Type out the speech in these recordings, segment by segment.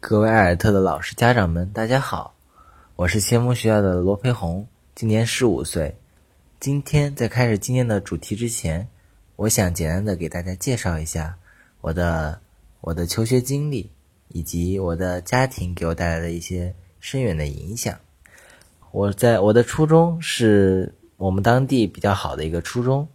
各位艾尔特的老师、家长们，大家好，我是先锋学校的罗培红，今年十五岁。今天在开始今天的主题之前，我想简单的给大家介绍一下我的我的求学经历，以及我的家庭给我带来的一些深远的影响。我在我的初中是我们当地比较好的一个初中，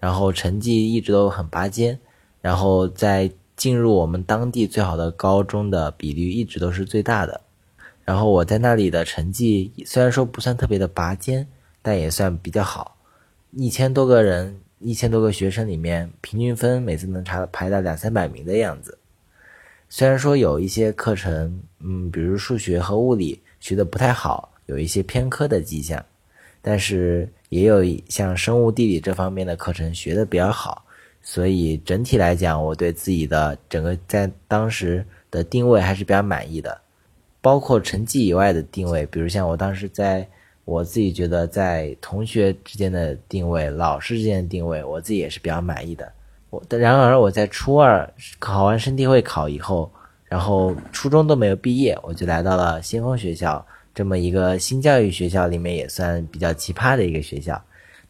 然后成绩一直都很拔尖，然后在。进入我们当地最好的高中的比率一直都是最大的，然后我在那里的成绩虽然说不算特别的拔尖，但也算比较好。一千多个人，一千多个学生里面，平均分每次能查排到两三百名的样子。虽然说有一些课程，嗯，比如数学和物理学的不太好，有一些偏科的迹象，但是也有像生物、地理这方面的课程学的比较好。所以整体来讲，我对自己的整个在当时的定位还是比较满意的，包括成绩以外的定位，比如像我当时在我自己觉得在同学之间的定位、老师之间的定位，我自己也是比较满意的。我然而我在初二考完生地会考以后，然后初中都没有毕业，我就来到了先锋学校这么一个新教育学校里面也算比较奇葩的一个学校。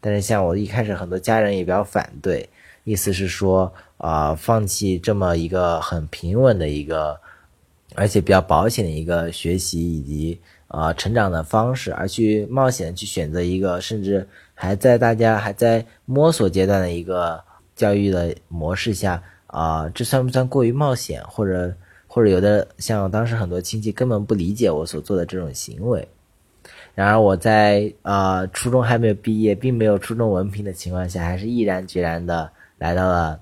但是像我一开始很多家人也比较反对。意思是说，啊，放弃这么一个很平稳的一个，而且比较保险的一个学习以及啊成长的方式，而去冒险去选择一个甚至还在大家还在摸索阶段的一个教育的模式下，啊，这算不算过于冒险？或者或者有的像当时很多亲戚根本不理解我所做的这种行为。然而我在啊初中还没有毕业，并没有初中文凭的情况下，还是毅然决然的。来到了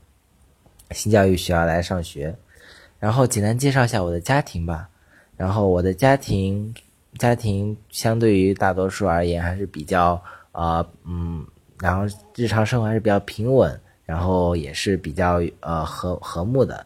新教育学校来上学，然后简单介绍一下我的家庭吧。然后我的家庭家庭相对于大多数而言还是比较呃嗯，然后日常生活还是比较平稳，然后也是比较呃和和睦的。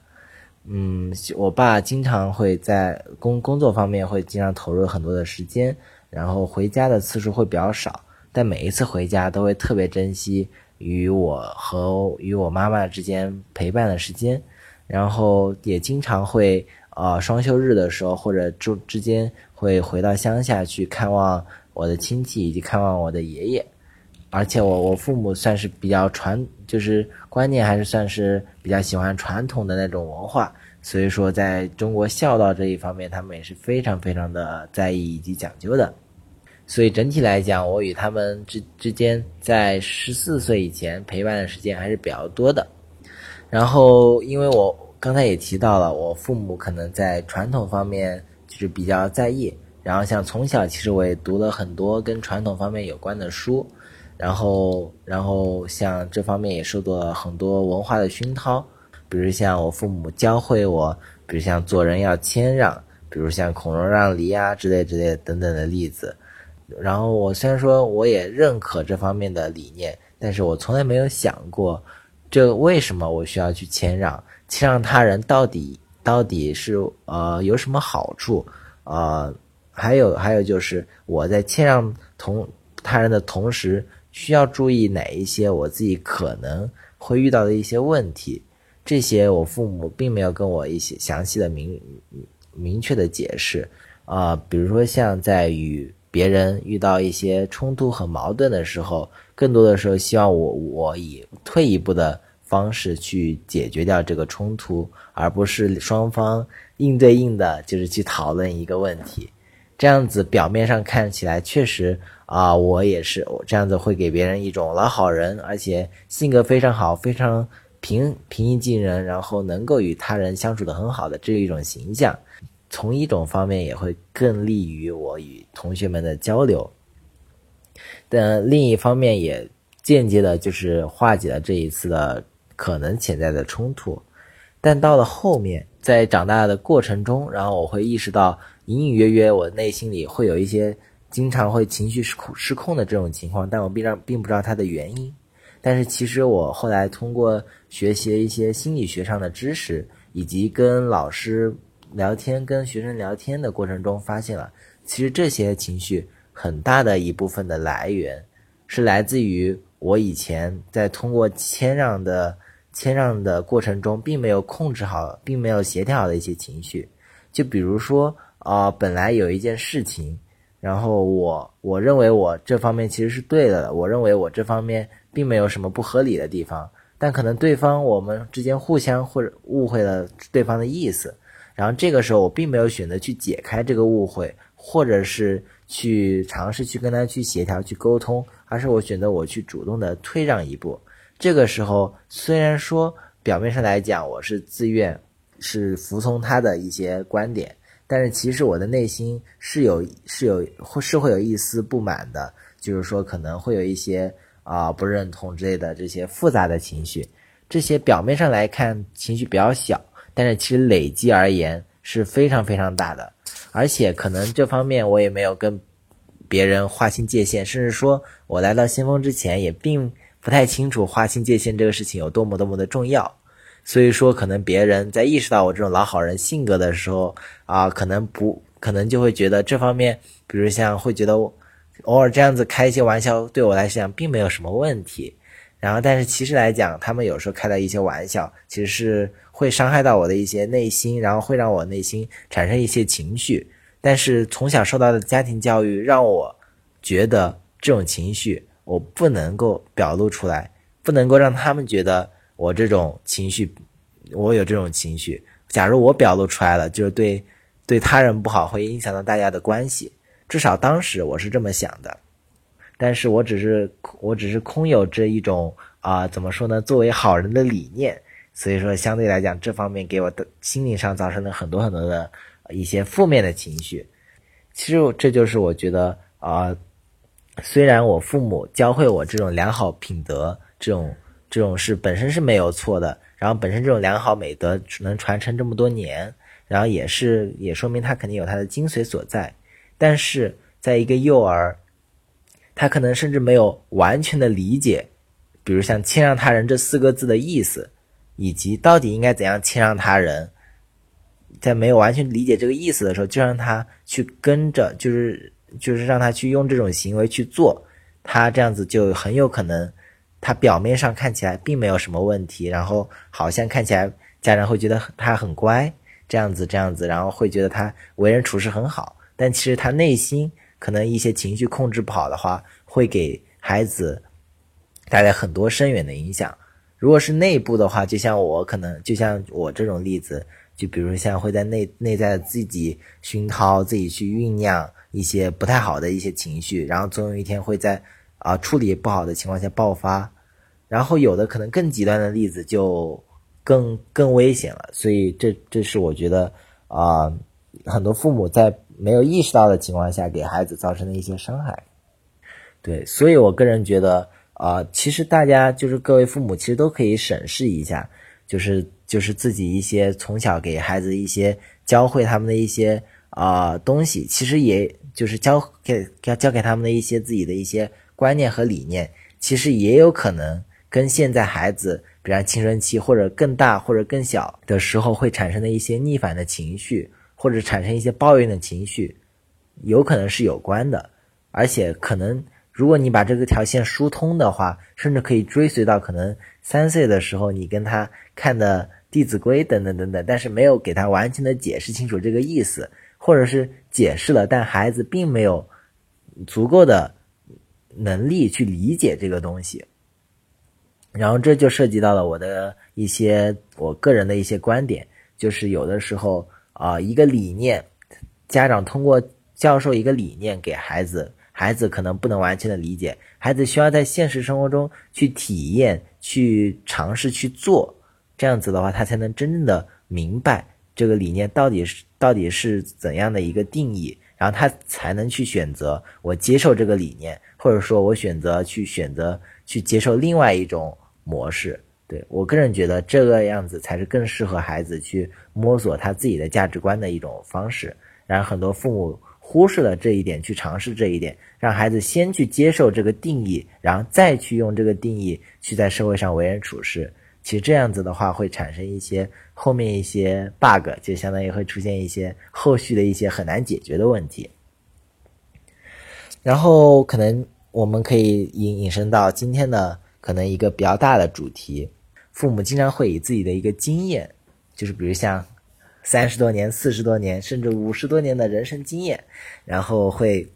嗯，我爸经常会在工工作方面会经常投入很多的时间，然后回家的次数会比较少，但每一次回家都会特别珍惜。与我和与我妈妈之间陪伴的时间，然后也经常会呃双休日的时候或者之之间会回到乡下去看望我的亲戚以及看望我的爷爷，而且我我父母算是比较传，就是观念还是算是比较喜欢传统的那种文化，所以说在中国孝道这一方面，他们也是非常非常的在意以及讲究的。所以整体来讲，我与他们之之间在十四岁以前陪伴的时间还是比较多的。然后，因为我刚才也提到了，我父母可能在传统方面就是比较在意。然后，像从小其实我也读了很多跟传统方面有关的书，然后，然后像这方面也受到了很多文化的熏陶，比如像我父母教会我，比如像做人要谦让，比如像孔融让梨啊之类之类等等的例子。然后我虽然说我也认可这方面的理念，但是我从来没有想过，这为什么我需要去谦让？谦让他人到底到底是呃有什么好处？呃，还有还有就是我在谦让同他人的同时，需要注意哪一些我自己可能会遇到的一些问题？这些我父母并没有跟我一些详细的明明确的解释。啊，比如说像在与别人遇到一些冲突和矛盾的时候，更多的时候希望我我以退一步的方式去解决掉这个冲突，而不是双方硬对硬的，就是去讨论一个问题。这样子表面上看起来确实啊，我也是我这样子会给别人一种老好人，而且性格非常好，非常平平易近人，然后能够与他人相处的很好的这一种形象。从一种方面也会更利于我与同学们的交流，但另一方面也间接的就是化解了这一次的可能潜在的冲突。但到了后面，在长大的过程中，然后我会意识到，隐隐约约我内心里会有一些经常会情绪失控失控的这种情况，但我并让并不知道它的原因。但是其实我后来通过学习一些心理学上的知识，以及跟老师。聊天跟学生聊天的过程中，发现了其实这些情绪很大的一部分的来源，是来自于我以前在通过谦让的谦让的过程中，并没有控制好，并没有协调好的一些情绪。就比如说啊，本来有一件事情，然后我我认为我这方面其实是对的，我认为我这方面并没有什么不合理的地方，但可能对方我们之间互相或者误会了对方的意思，然后这个时候我并没有选择去解开这个误会，或者是去尝试去跟他去协调去沟通，而是我选择我去主动的退让一步。这个时候虽然说。表面上来讲，我是自愿，是服从他的一些观点，但是其实我的内心是有是有会是会有一丝不满的，就是说可能会有一些啊不认同之类的这些复杂的情绪，这些表面上来看情绪比较小，但是其实累积而言是非常非常大的，而且可能这方面我也没有跟别人划清界限，甚至说我来到先锋之前也并。不太清楚划清界限这个事情有多么多么的重要，所以说可能别人在意识到我这种老好人性格的时候啊，可能不可能就会觉得这方面，比如像会觉得偶尔这样子开一些玩笑对我来讲并没有什么问题，然后但是其实来讲，他们有时候开的一些玩笑其实是会伤害到我的一些内心，然后会让我内心产生一些情绪，但是从小受到的家庭教育让我觉得这种情绪。我不能够表露出来，不能够让他们觉得我这种情绪，我有这种情绪。假如我表露出来了，就是对对他人不好，会影响到大家的关系。至少当时我是这么想的，但是我只是我只是空有这一种啊，怎么说呢？作为好人的理念，所以说相对来讲，这方面给我的心理上造成了很多很多的一些负面的情绪。其实这就是我觉得啊。虽然我父母教会我这种良好品德，这种这种是本身是没有错的，然后本身这种良好美德能传承这么多年，然后也是也说明他肯定有他的精髓所在。但是在一个幼儿，他可能甚至没有完全的理解，比如像谦让他人这四个字的意思，以及到底应该怎样谦让他人，在没有完全理解这个意思的时候，就让他去跟着，就是。就是让他去用这种行为去做，他这样子就很有可能，他表面上看起来并没有什么问题，然后好像看起来家人会觉得他很乖，这样子这样子，然后会觉得他为人处事很好，但其实他内心可能一些情绪控制不好的话，会给孩子带来很多深远的影响。如果是内部的话，就像我可能就像我这种例子，就比如像会在内内在自己熏陶，自己去酝酿。一些不太好的一些情绪，然后总有一天会在啊处理不好的情况下爆发，然后有的可能更极端的例子就更更危险了。所以这这是我觉得啊很多父母在没有意识到的情况下给孩子造成的一些伤害。对，所以我个人觉得啊，其实大家就是各位父母其实都可以审视一下，就是就是自己一些从小给孩子一些教会他们的一些。啊，东西其实也就是教给教教给他们的一些自己的一些观念和理念，其实也有可能跟现在孩子，比如青春期或者更大或者更小的时候会产生的一些逆反的情绪，或者产生一些抱怨的情绪，有可能是有关的。而且可能，如果你把这个条线疏通的话，甚至可以追随到可能三岁的时候，你跟他看的《弟子规》等等等等，但是没有给他完全的解释清楚这个意思。或者是解释了，但孩子并没有足够的能力去理解这个东西，然后这就涉及到了我的一些我个人的一些观点，就是有的时候啊，一个理念，家长通过教授一个理念给孩子，孩子可能不能完全的理解，孩子需要在现实生活中去体验、去尝试、去做，这样子的话，他才能真正的明白。这个理念到底是到底是怎样的一个定义，然后他才能去选择我接受这个理念，或者说我选择去选择去接受另外一种模式。对我个人觉得这个样子才是更适合孩子去摸索他自己的价值观的一种方式。然后很多父母忽视了这一点，去尝试这一点，让孩子先去接受这个定义，然后再去用这个定义去在社会上为人处事。其实这样子的话，会产生一些后面一些 bug，就相当于会出现一些后续的一些很难解决的问题。然后可能我们可以引引申到今天的可能一个比较大的主题：父母经常会以自己的一个经验，就是比如像三十多年、四十多年，甚至五十多年的人生经验，然后会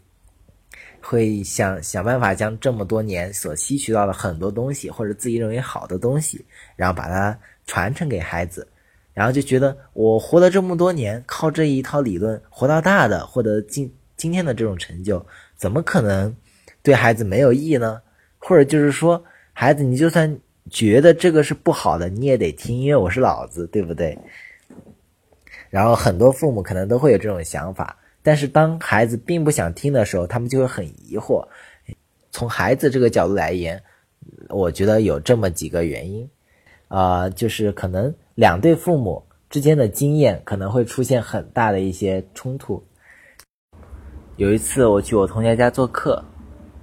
会想想办法将这么多年所吸取到的很多东西，或者自己认为好的东西，然后把它传承给孩子，然后就觉得我活了这么多年，靠这一套理论活到大的，获得今今天的这种成就，怎么可能对孩子没有益呢？或者就是说，孩子，你就算觉得这个是不好的，你也得听，因为我是老子，对不对？然后很多父母可能都会有这种想法，但是当孩子并不想听的时候，他们就会很疑惑。从孩子这个角度来言，我觉得有这么几个原因，啊，就是可能两对父母之间的经验可能会出现很大的一些冲突。有一次我去我同学家做客，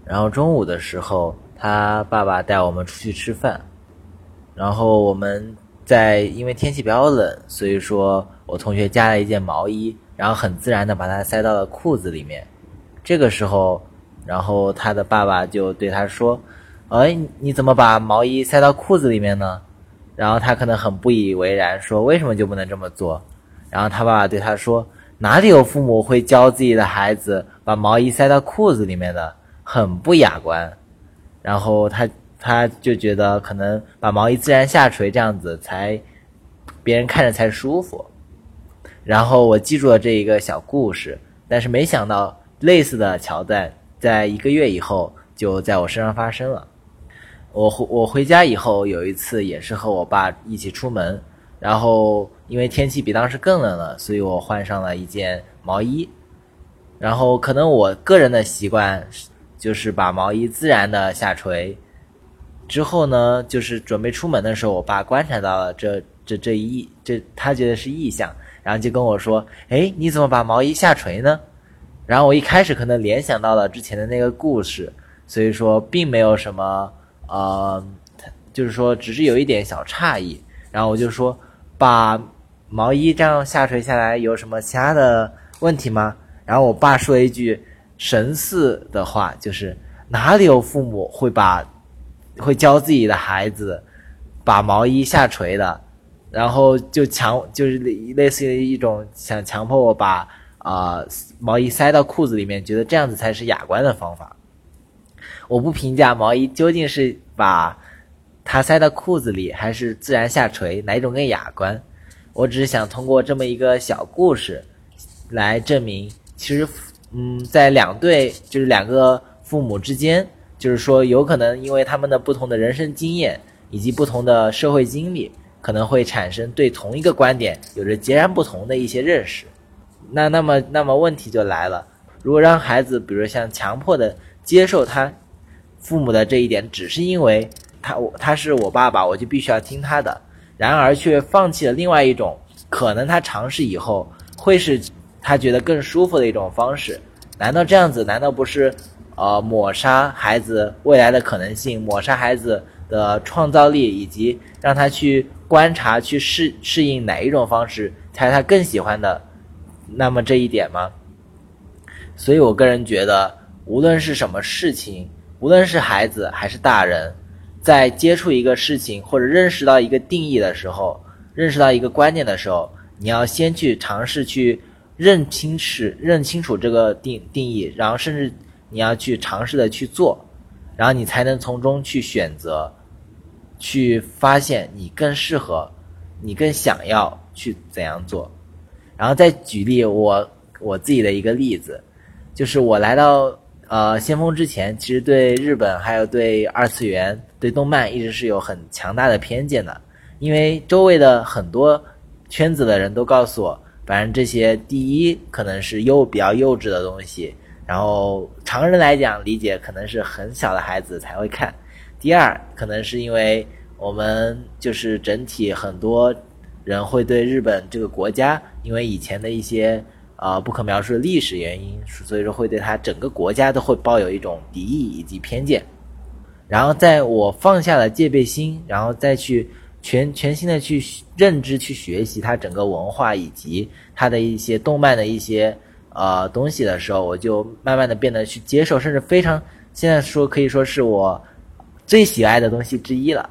然后中午的时候，他爸爸带我们出去吃饭，然后我们。在因为天气比较冷，所以说我同学加了一件毛衣，然后很自然的把它塞到了裤子里面。这个时候，然后他的爸爸就对他说：“哎，你怎么把毛衣塞到裤子里面呢？”然后他可能很不以为然，说：“为什么就不能这么做？”然后他爸爸对他说：“哪里有父母会教自己的孩子把毛衣塞到裤子里面的？很不雅观。”然后他。他就觉得可能把毛衣自然下垂这样子才，别人看着才舒服。然后我记住了这一个小故事，但是没想到类似的桥段在一个月以后就在我身上发生了。我回我回家以后有一次也是和我爸一起出门，然后因为天气比当时更冷了，所以我换上了一件毛衣。然后可能我个人的习惯就是把毛衣自然的下垂。之后呢，就是准备出门的时候，我爸观察到了这这这一这，他觉得是异象，然后就跟我说：“哎，你怎么把毛衣下垂呢？”然后我一开始可能联想到了之前的那个故事，所以说并没有什么呃，就是说只是有一点小诧异。然后我就说：“把毛衣这样下垂下来有什么其他的问题吗？”然后我爸说了一句神似的话，就是哪里有父母会把。会教自己的孩子把毛衣下垂的，然后就强就是类似于一种想强迫我把啊毛衣塞到裤子里面，觉得这样子才是雅观的方法。我不评价毛衣究竟是把它塞到裤子里还是自然下垂哪一种更雅观，我只是想通过这么一个小故事来证明，其实嗯在两对就是两个父母之间。就是说，有可能因为他们的不同的人生经验以及不同的社会经历，可能会产生对同一个观点有着截然不同的一些认识。那那么那么问题就来了：如果让孩子，比如像强迫的接受他父母的这一点，只是因为他我他是我爸爸，我就必须要听他的，然而却放弃了另外一种可能他尝试以后会是他觉得更舒服的一种方式？难道这样子？难道不是？呃，抹杀孩子未来的可能性，抹杀孩子的创造力，以及让他去观察、去适适应哪一种方式才是他更喜欢的。那么这一点吗？所以我个人觉得，无论是什么事情，无论是孩子还是大人，在接触一个事情或者认识到一个定义的时候，认识到一个观念的时候，你要先去尝试去认清楚、认清楚这个定定义，然后甚至。你要去尝试的去做，然后你才能从中去选择，去发现你更适合，你更想要去怎样做。然后再举例我我自己的一个例子，就是我来到呃先锋之前，其实对日本还有对二次元、对动漫一直是有很强大的偏见的，因为周围的很多圈子的人都告诉我，反正这些第一可能是幼比较幼稚的东西。然后常人来讲理解可能是很小的孩子才会看，第二可能是因为我们就是整体很多人会对日本这个国家，因为以前的一些呃不可描述的历史原因，所以说会对他整个国家都会抱有一种敌意以及偏见。然后在我放下了戒备心，然后再去全全新的去认知去学习它整个文化以及它的一些动漫的一些。呃，东西的时候，我就慢慢的变得去接受，甚至非常现在说可以说是我最喜爱的东西之一了。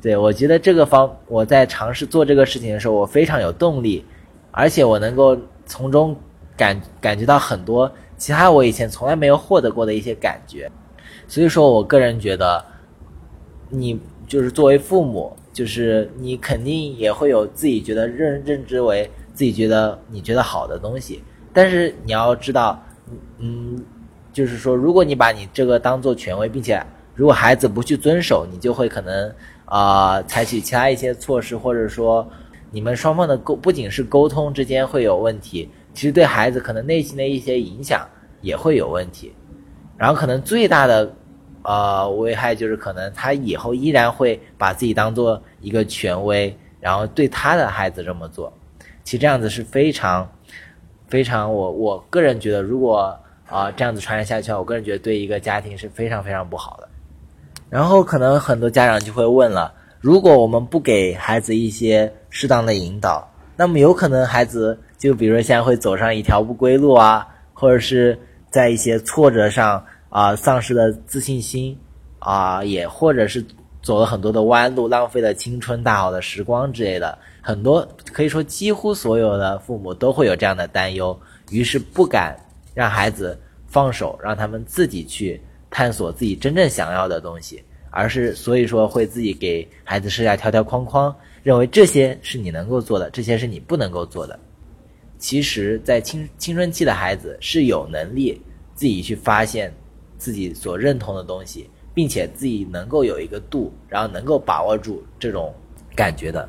对我觉得这个方我在尝试做这个事情的时候，我非常有动力而且我能够从中感感觉到很多其他我以前从来没有获得过的一些感觉。所以说我个人觉得，你就是作为父母，就是你肯定也会有自己觉得认认知为自己觉得你觉得好的东西，但是你要知道，嗯，就是说，如果你把你这个当做权威，并且如果孩子不去遵守，你就会可能啊采取其他一些措施，或者说。你们双方的沟不仅是沟通之间会有问题，其实对孩子可能内心的一些影响也会有问题，然后可能最大的呃危害就是可能他以后依然会把自己当做一个权威，然后对他的孩子这么做，其实这样子是非常非常我我个人觉得，如果啊这样子传染下去，我个人觉得对一个家庭是非常非常不好的。然后可能很多家长就会问了。如果我们不给孩子一些适当的引导，那么有可能孩子就比如说现在会走上一条不归路啊，或者是在一些挫折上啊丧失了自信心啊，也或者是走了很多的弯路，浪费了青春大好的时光之类的。很多可以说几乎所有的父母都会有这样的担忧，于是不敢让孩子放手，让他们自己去探索自己真正想要的东西。而是所以说会自己给孩子设下条条框框，认为这些是你能够做的，这些是你不能够做的。其实，在青青春期的孩子是有能力自己去发现自己所认同的东西，并且自己能够有一个度，然后能够把握住这种感觉的。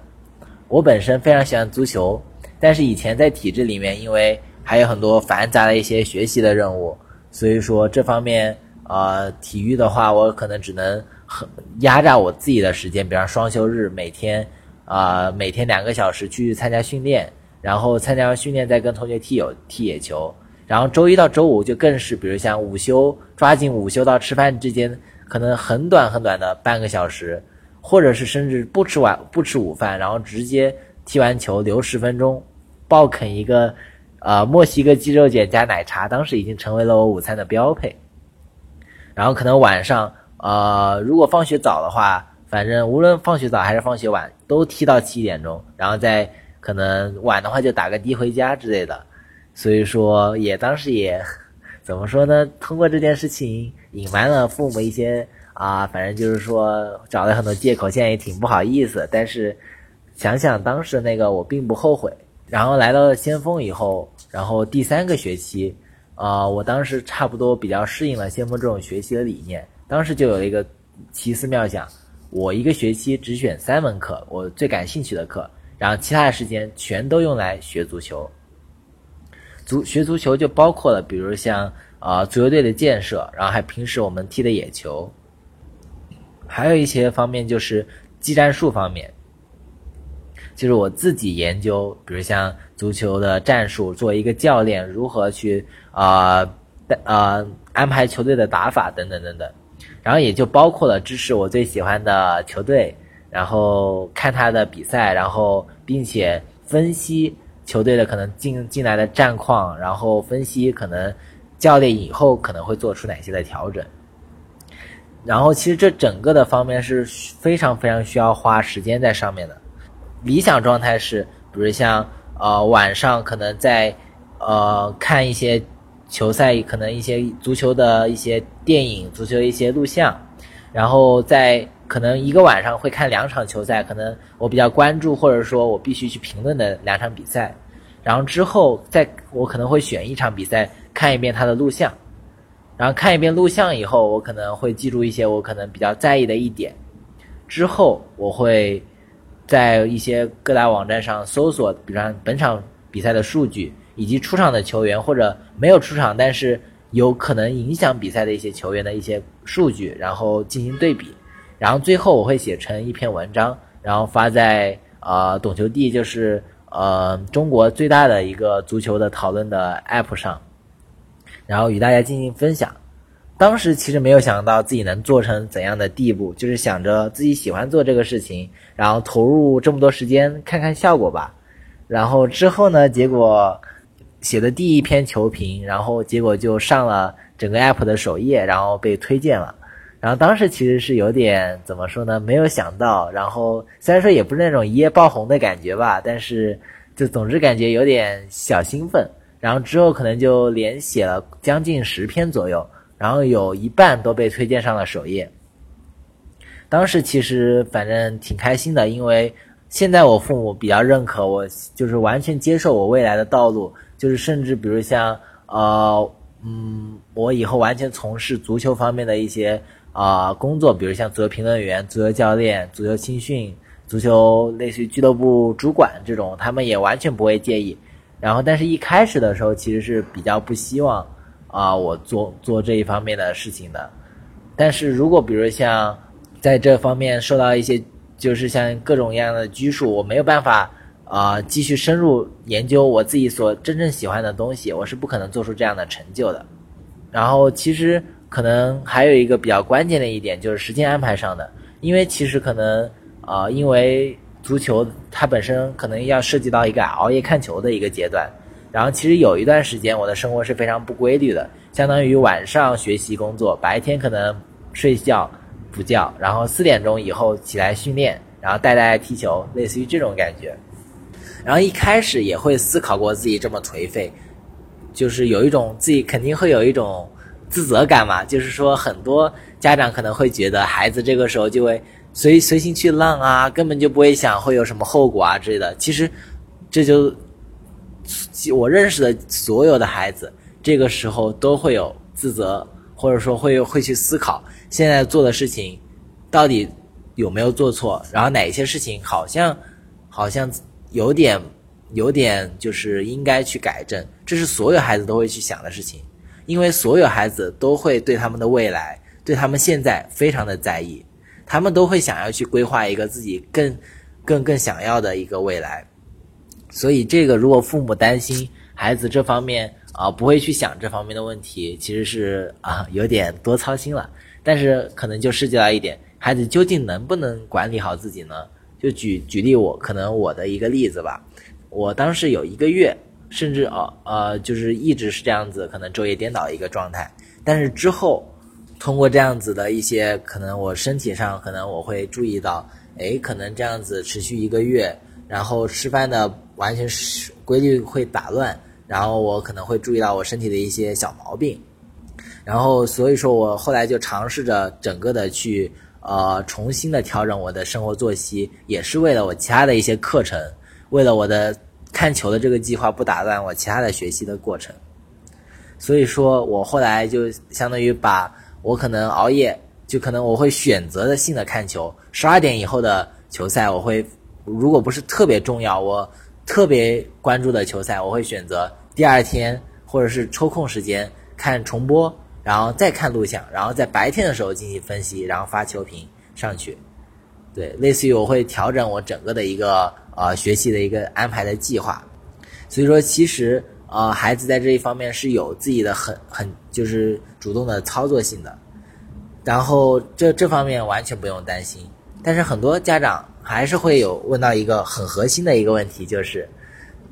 我本身非常喜欢足球，但是以前在体制里面，因为还有很多繁杂的一些学习的任务，所以说这方面呃体育的话，我可能只能。很压榨我自己的时间，比方双休日每天，啊每天两个小时去参加训练，然后参加完训练再跟同学踢友踢野球，然后周一到周五就更是，比如像午休，抓紧午休到吃饭之间，可能很短很短的半个小时，或者是甚至不吃晚不吃午饭，然后直接踢完球留十分钟，暴啃一个，呃墨西哥鸡肉卷加奶茶，当时已经成为了我午餐的标配，然后可能晚上。呃，如果放学早的话，反正无论放学早还是放学晚，都踢到七点钟，然后再可能晚的话就打个的回家之类的。所以说，也当时也 怎么说呢？通过这件事情隐瞒了父母一些啊，反正就是说找了很多借口，现在也挺不好意思。但是想想当时那个，我并不后悔。然后来到了先锋以后，然后第三个学期，啊，我当时差不多比较适应了先锋这种学习的理念。当时就有了一个奇思妙想，我一个学期只选三门课，我最感兴趣的课，然后其他的时间全都用来学足球。足学足球就包括了，比如像啊足球队的建设，然后还平时我们踢的野球，还有一些方面就是技战术方面，就是我自己研究，比如像足球的战术，作为一个教练如何去啊啊安排球队的打法等等等等。然后也就包括了支持我最喜欢的球队，然后看他的比赛，然后并且分析球队的可能进进来的战况，然后分析可能教练以后可能会做出哪些的调整。然后其实这整个的方面是非常非常需要花时间在上面的。理想状态是，比如像呃晚上可能在呃看一些。球赛可能一些足球的一些电影，足球一些录像，然后在可能一个晚上会看两场球赛，可能我比较关注或者说我必须去评论的两场比赛，然后之后再我可能会选一场比赛看一遍它的录像，然后看一遍录像以后，我可能会记住一些我可能比较在意的一点，之后我会在一些各大网站上搜索，比方本场比赛的数据。以及出场的球员或者没有出场，但是有可能影响比赛的一些球员的一些数据，然后进行对比，然后最后我会写成一篇文章，然后发在呃懂球帝，就是呃中国最大的一个足球的讨论的 App 上，然后与大家进行分享。当时其实没有想到自己能做成怎样的地步，就是想着自己喜欢做这个事情，然后投入这么多时间看看效果吧。然后之后呢，结果。写的第一篇球评，然后结果就上了整个 app 的首页，然后被推荐了。然后当时其实是有点怎么说呢？没有想到。然后虽然说也不是那种一夜爆红的感觉吧，但是就总之感觉有点小兴奋。然后之后可能就连写了将近十篇左右，然后有一半都被推荐上了首页。当时其实反正挺开心的，因为现在我父母比较认可我，就是完全接受我未来的道路，就是甚至比如像呃嗯，我以后完全从事足球方面的一些啊工作，比如像足球评论员、足球教练、足球青训、足球类似于俱乐部主管这种，他们也完全不会介意。然后，但是一开始的时候，其实是比较不希望啊我做做这一方面的事情的。但是如果比如像在这方面受到一些，就是像各种各样的拘束，我没有办法啊继续深入研究我自己所真正喜欢的东西，我是不可能做出这样的成就的。然后，其实可能还有一个比较关键的一点，就是时间安排上的，因为其实可能啊，因为。足球它本身可能要涉及到一个熬夜看球的一个阶段，然后其实有一段时间我的生活是非常不规律的，相当于晚上学习工作，白天可能睡觉补觉，然后四点钟以后起来训练，然后带大家踢球，类似于这种感觉。然后一开始也会思考过自己这么颓废，就是有一种自己肯定会有一种自责感嘛，就是说很多家长可能会觉得孩子这个时候就会。随随心去浪啊，根本就不会想会有什么后果啊之类的。其实，这就我认识的所有的孩子，这个时候都会有自责，或者说会会去思考现在做的事情到底有没有做错，然后哪些事情好像好像有点有点就是应该去改正。这是所有孩子都会去想的事情，因为所有孩子都会对他们的未来，对他们现在非常的在意。他们都会想要去规划一个自己更、更、更想要的一个未来，所以这个如果父母担心孩子这方面啊不会去想这方面的问题，其实是啊有点多操心了。但是可能就涉及到一点，孩子究竟能不能管理好自己呢？就举举例我可能我的一个例子吧，我当时有一个月，甚至哦呃就是一直是这样子，可能昼夜颠倒一个状态，但是之后。通过这样子的一些，可能我身体上可能我会注意到，哎，可能这样子持续一个月，然后吃饭的完全是规律会打乱，然后我可能会注意到我身体的一些小毛病，然后所以说我后来就尝试着整个的去呃重新的调整我的生活作息，也是为了我其他的一些课程，为了我的看球的这个计划不打乱我其他的学习的过程，所以说我后来就相当于把。我可能熬夜，就可能我会选择的性的看球。十二点以后的球赛，我会如果不是特别重要，我特别关注的球赛，我会选择第二天或者是抽空时间看重播，然后再看录像，然后在白天的时候进行分析，然后发球评上去。对，类似于我会调整我整个的一个呃学习的一个安排的计划。所以说，其实。呃，孩子在这一方面是有自己的很很就是主动的操作性的，然后这这方面完全不用担心。但是很多家长还是会有问到一个很核心的一个问题，就是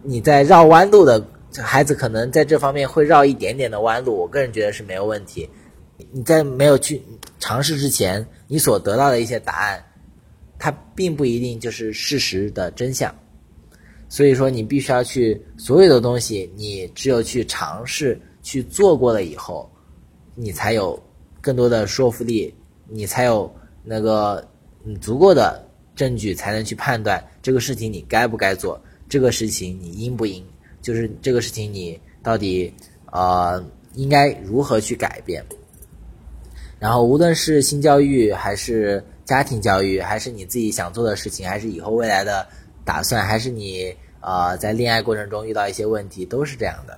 你在绕弯路的孩子可能在这方面会绕一点点的弯路，我个人觉得是没有问题。你在没有去尝试之前，你所得到的一些答案，它并不一定就是事实的真相。所以说，你必须要去所有的东西，你只有去尝试去做过了以后，你才有更多的说服力，你才有那个嗯足够的证据，才能去判断这个事情你该不该做，这个事情你应不应，就是这个事情你到底呃应该如何去改变。然后，无论是性教育，还是家庭教育，还是你自己想做的事情，还是以后未来的。打算还是你啊，在恋爱过程中遇到一些问题，都是这样的。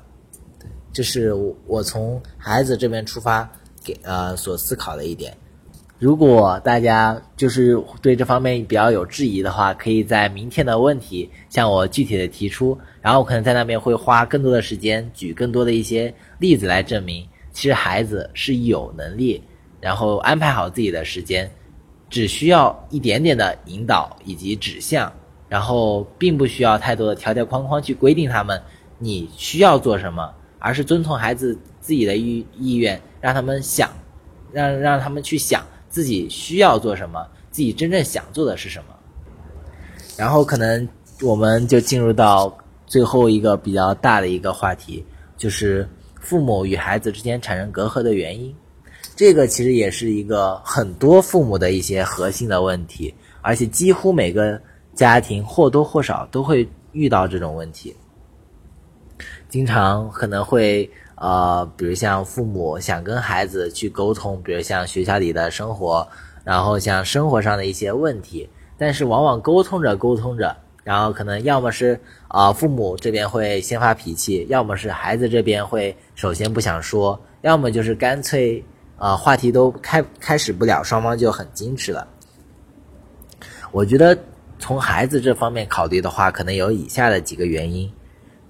对，这是我从孩子这边出发给呃所思考的一点。如果大家就是对这方面比较有质疑的话，可以在明天的问题向我具体的提出，然后我可能在那边会花更多的时间，举更多的一些例子来证明，其实孩子是有能力，然后安排好自己的时间，只需要一点点的引导以及指向。然后并不需要太多的条条框框去规定他们，你需要做什么，而是遵从孩子自己的意意愿，让他们想，让让他们去想自己需要做什么，自己真正想做的是什么。然后可能我们就进入到最后一个比较大的一个话题，就是父母与孩子之间产生隔阂的原因。这个其实也是一个很多父母的一些核心的问题，而且几乎每个家庭或多或少都会遇到这种问题。经常可能会呃，比如像父母想跟孩子去沟通，比如像学校里的生活，然后像生活上的一些问题，但是往往沟通着沟通着，然后可能要么是啊父母这边会先发脾气，要么是孩子这边会首先不想说，要么就是干脆。啊，话题都开开始不了，双方就很矜持了。我觉得从孩子这方面考虑的话，可能有以下的几个原因。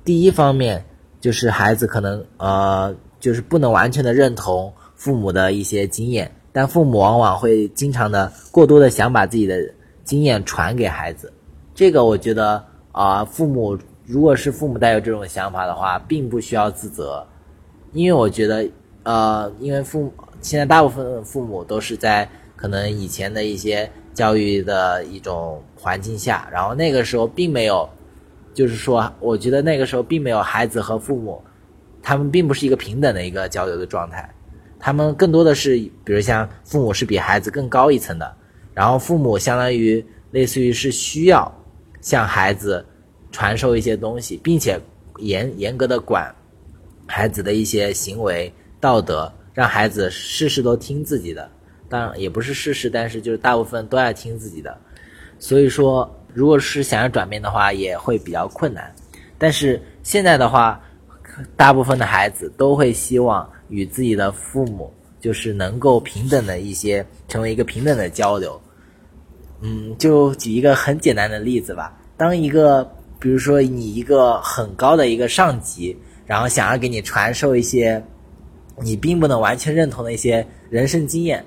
第一方面就是孩子可能呃，就是不能完全的认同父母的一些经验，但父母往往会经常的过多的想把自己的经验传给孩子。这个我觉得啊，父母如果是父母带有这种想法的话，并不需要自责，因为我觉得呃，因为父母。现在大部分父母都是在可能以前的一些教育的一种环境下，然后那个时候并没有，就是说，我觉得那个时候并没有孩子和父母，他们并不是一个平等的一个交流的状态，他们更多的是，比如像父母是比孩子更高一层的，然后父母相当于类似于是需要向孩子传授一些东西，并且严严格的管孩子的一些行为道德。让孩子事事都听自己的，当然也不是事事，但是就是大部分都要听自己的。所以说，如果是想要转变的话，也会比较困难。但是现在的话，大部分的孩子都会希望与自己的父母就是能够平等的一些，成为一个平等的交流。嗯，就举一个很简单的例子吧。当一个，比如说你一个很高的一个上级，然后想要给你传授一些。你并不能完全认同的一些人生经验，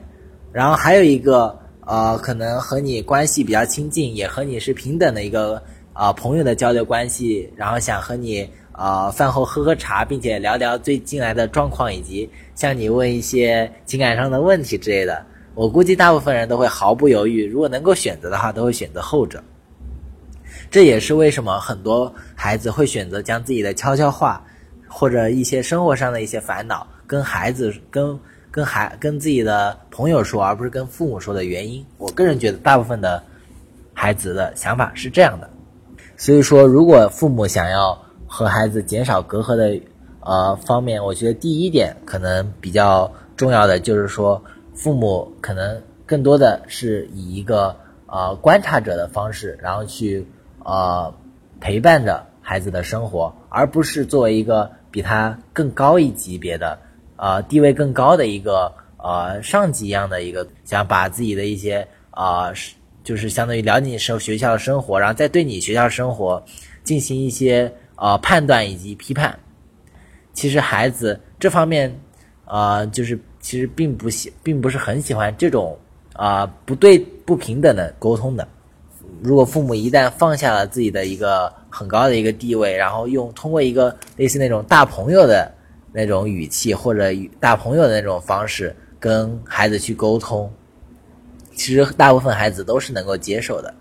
然后还有一个呃，可能和你关系比较亲近，也和你是平等的一个啊朋友的交流关系，然后想和你啊饭后喝喝茶，并且聊聊最近来的状况，以及向你问一些情感上的问题之类的。我估计大部分人都会毫不犹豫，如果能够选择的话，都会选择后者。这也是为什么很多孩子会选择将自己的悄悄话，或者一些生活上的一些烦恼。跟孩子、跟跟孩、跟自己的朋友说，而不是跟父母说的原因，我个人觉得大部分的孩子的想法是这样的。所以说，如果父母想要和孩子减少隔阂的呃方面，我觉得第一点可能比较重要的就是说，父母可能更多的是以一个呃观察者的方式，然后去呃陪伴着孩子的生活，而不是作为一个比他更高一级别的。呃，地位更高的一个呃上级一样的一个，想把自己的一些啊，就是相当于了解你生学校的生活，然后再对你学校生活进行一些呃判断以及批判。其实孩子这方面啊，就是其实并不喜，并不是很喜欢这种啊不对不平等的沟通的。如果父母一旦放下了自己的一个很高的一个地位，然后用通过一个类似那种大朋友的。那种语气或者大朋友的那种方式跟孩子去沟通，其实大部分孩子都是能够接受的，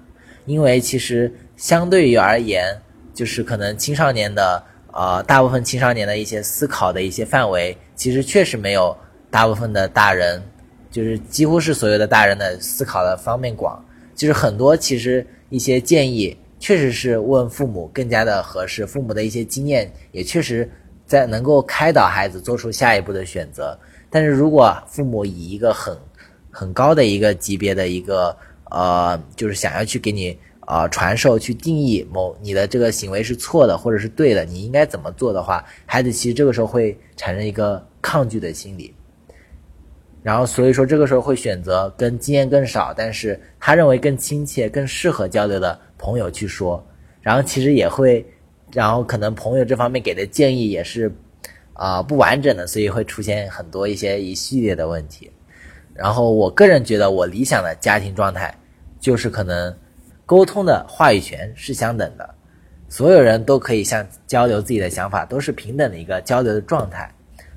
因为其实相对于而言，就是可能青少年的呃大部分青少年的一些思考的一些范围，其实确实没有大部分的大人，就是几乎是所有的大人的思考的方面广，就是很多其实一些建议确实是问父母更加的合适，父母的一些经验也确实。在能够开导孩子做出下一步的选择，但是如果父母以一个很很高的一个级别的一个呃，就是想要去给你呃传授、去定义某你的这个行为是错的或者是对的，你应该怎么做的话，孩子其实这个时候会产生一个抗拒的心理，然后所以说这个时候会选择跟经验更少，但是他认为更亲切、更适合交流的朋友去说，然后其实也会。然后可能朋友这方面给的建议也是，啊不完整的，所以会出现很多一些一系列的问题。然后我个人觉得，我理想的家庭状态就是可能沟通的话语权是相等的，所有人都可以向交流自己的想法，都是平等的一个交流的状态。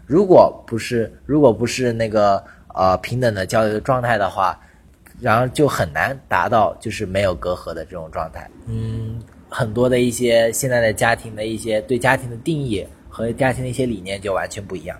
如果不是如果不是那个呃平等的交流的状态的话，然后就很难达到就是没有隔阂的这种状态。嗯。很多的一些现在的家庭的一些对家庭的定义和家庭的一些理念就完全不一样。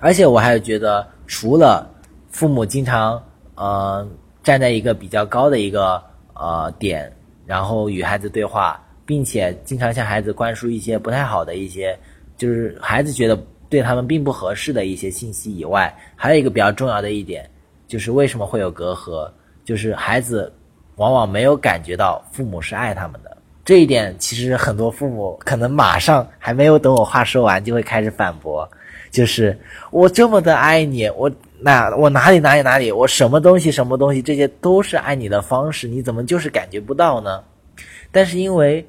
而且我还觉得，除了父母经常呃站在一个比较高的一个呃点，然后与孩子对话，并且经常向孩子灌输一些不太好的一些，就是孩子觉得对他们并不合适的一些信息以外，还有一个比较重要的一点，就是为什么会有隔阂，就是孩子往往没有感觉到父母是爱他们的。这一点其实很多父母可能马上还没有等我话说完，就会开始反驳，就是我这么的爱你，我那我哪里哪里哪里，我什么东西什么东西，这些都是爱你的方式，你怎么就是感觉不到呢？但是因为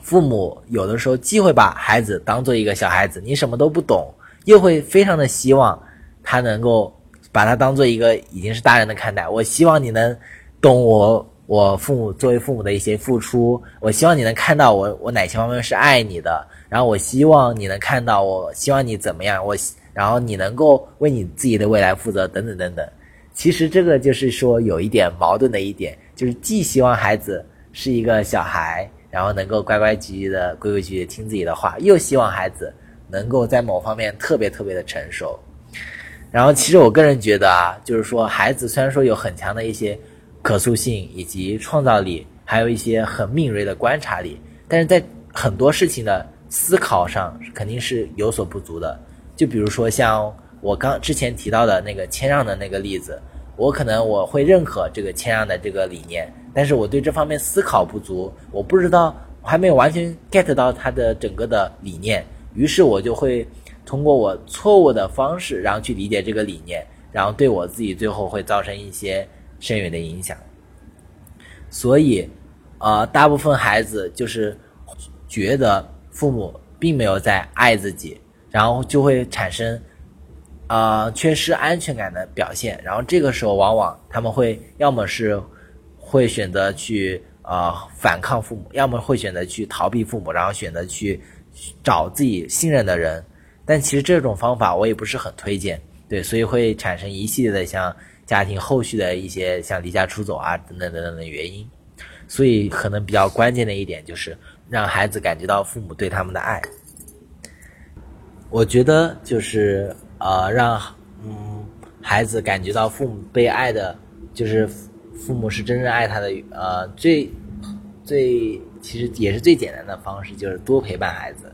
父母有的时候既会把孩子当做一个小孩子，你什么都不懂，又会非常的希望他能够把他当做一个已经是大人的看待。我希望你能懂我。我父母作为父母的一些付出，我希望你能看到我，我哪些方面是爱你的，然后我希望你能看到，我希望你怎么样，我然后你能够为你自己的未来负责，等等等等。其实这个就是说有一点矛盾的一点，就是既希望孩子是一个小孩，然后能够乖乖矩矩的、规规矩矩听自己的话，又希望孩子能够在某方面特别特别的成熟。然后其实我个人觉得啊，就是说孩子虽然说有很强的一些。可塑性以及创造力，还有一些很敏锐的观察力，但是在很多事情的思考上肯定是有所不足的。就比如说像我刚之前提到的那个谦让的那个例子，我可能我会认可这个谦让的这个理念，但是我对这方面思考不足，我不知道，还没有完全 get 到他的整个的理念，于是我就会通过我错误的方式，然后去理解这个理念，然后对我自己最后会造成一些。深远的影响，所以，呃，大部分孩子就是觉得父母并没有在爱自己，然后就会产生，呃，缺失安全感的表现。然后这个时候，往往他们会要么是会选择去呃反抗父母，要么会选择去逃避父母，然后选择去找自己信任的人。但其实这种方法我也不是很推荐，对，所以会产生一系列的像。家庭后续的一些像离家出走啊等等等等的原因，所以可能比较关键的一点就是让孩子感觉到父母对他们的爱。我觉得就是呃让嗯孩子感觉到父母被爱的，就是父母是真正爱他的呃最最其实也是最简单的方式，就是多陪伴孩子，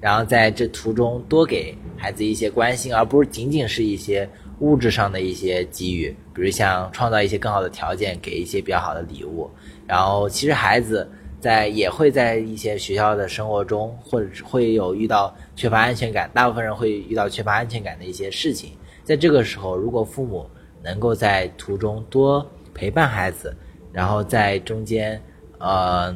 然后在这途中多给孩子一些关心，而不是仅仅是一些。物质上的一些给予，比如像创造一些更好的条件，给一些比较好的礼物。然后，其实孩子在也会在一些学校的生活中，或者会有遇到缺乏安全感。大部分人会遇到缺乏安全感的一些事情。在这个时候，如果父母能够在途中多陪伴孩子，然后在中间，呃，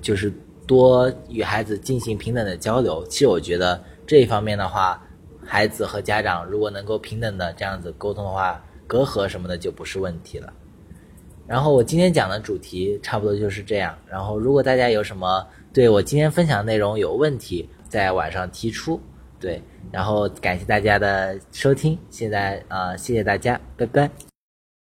就是多与孩子进行平等的交流。其实我觉得这一方面的话。孩子和家长如果能够平等的这样子沟通的话，隔阂什么的就不是问题了。然后我今天讲的主题差不多就是这样。然后如果大家有什么对我今天分享的内容有问题，在晚上提出。对，然后感谢大家的收听，现在啊，谢谢大家，拜拜。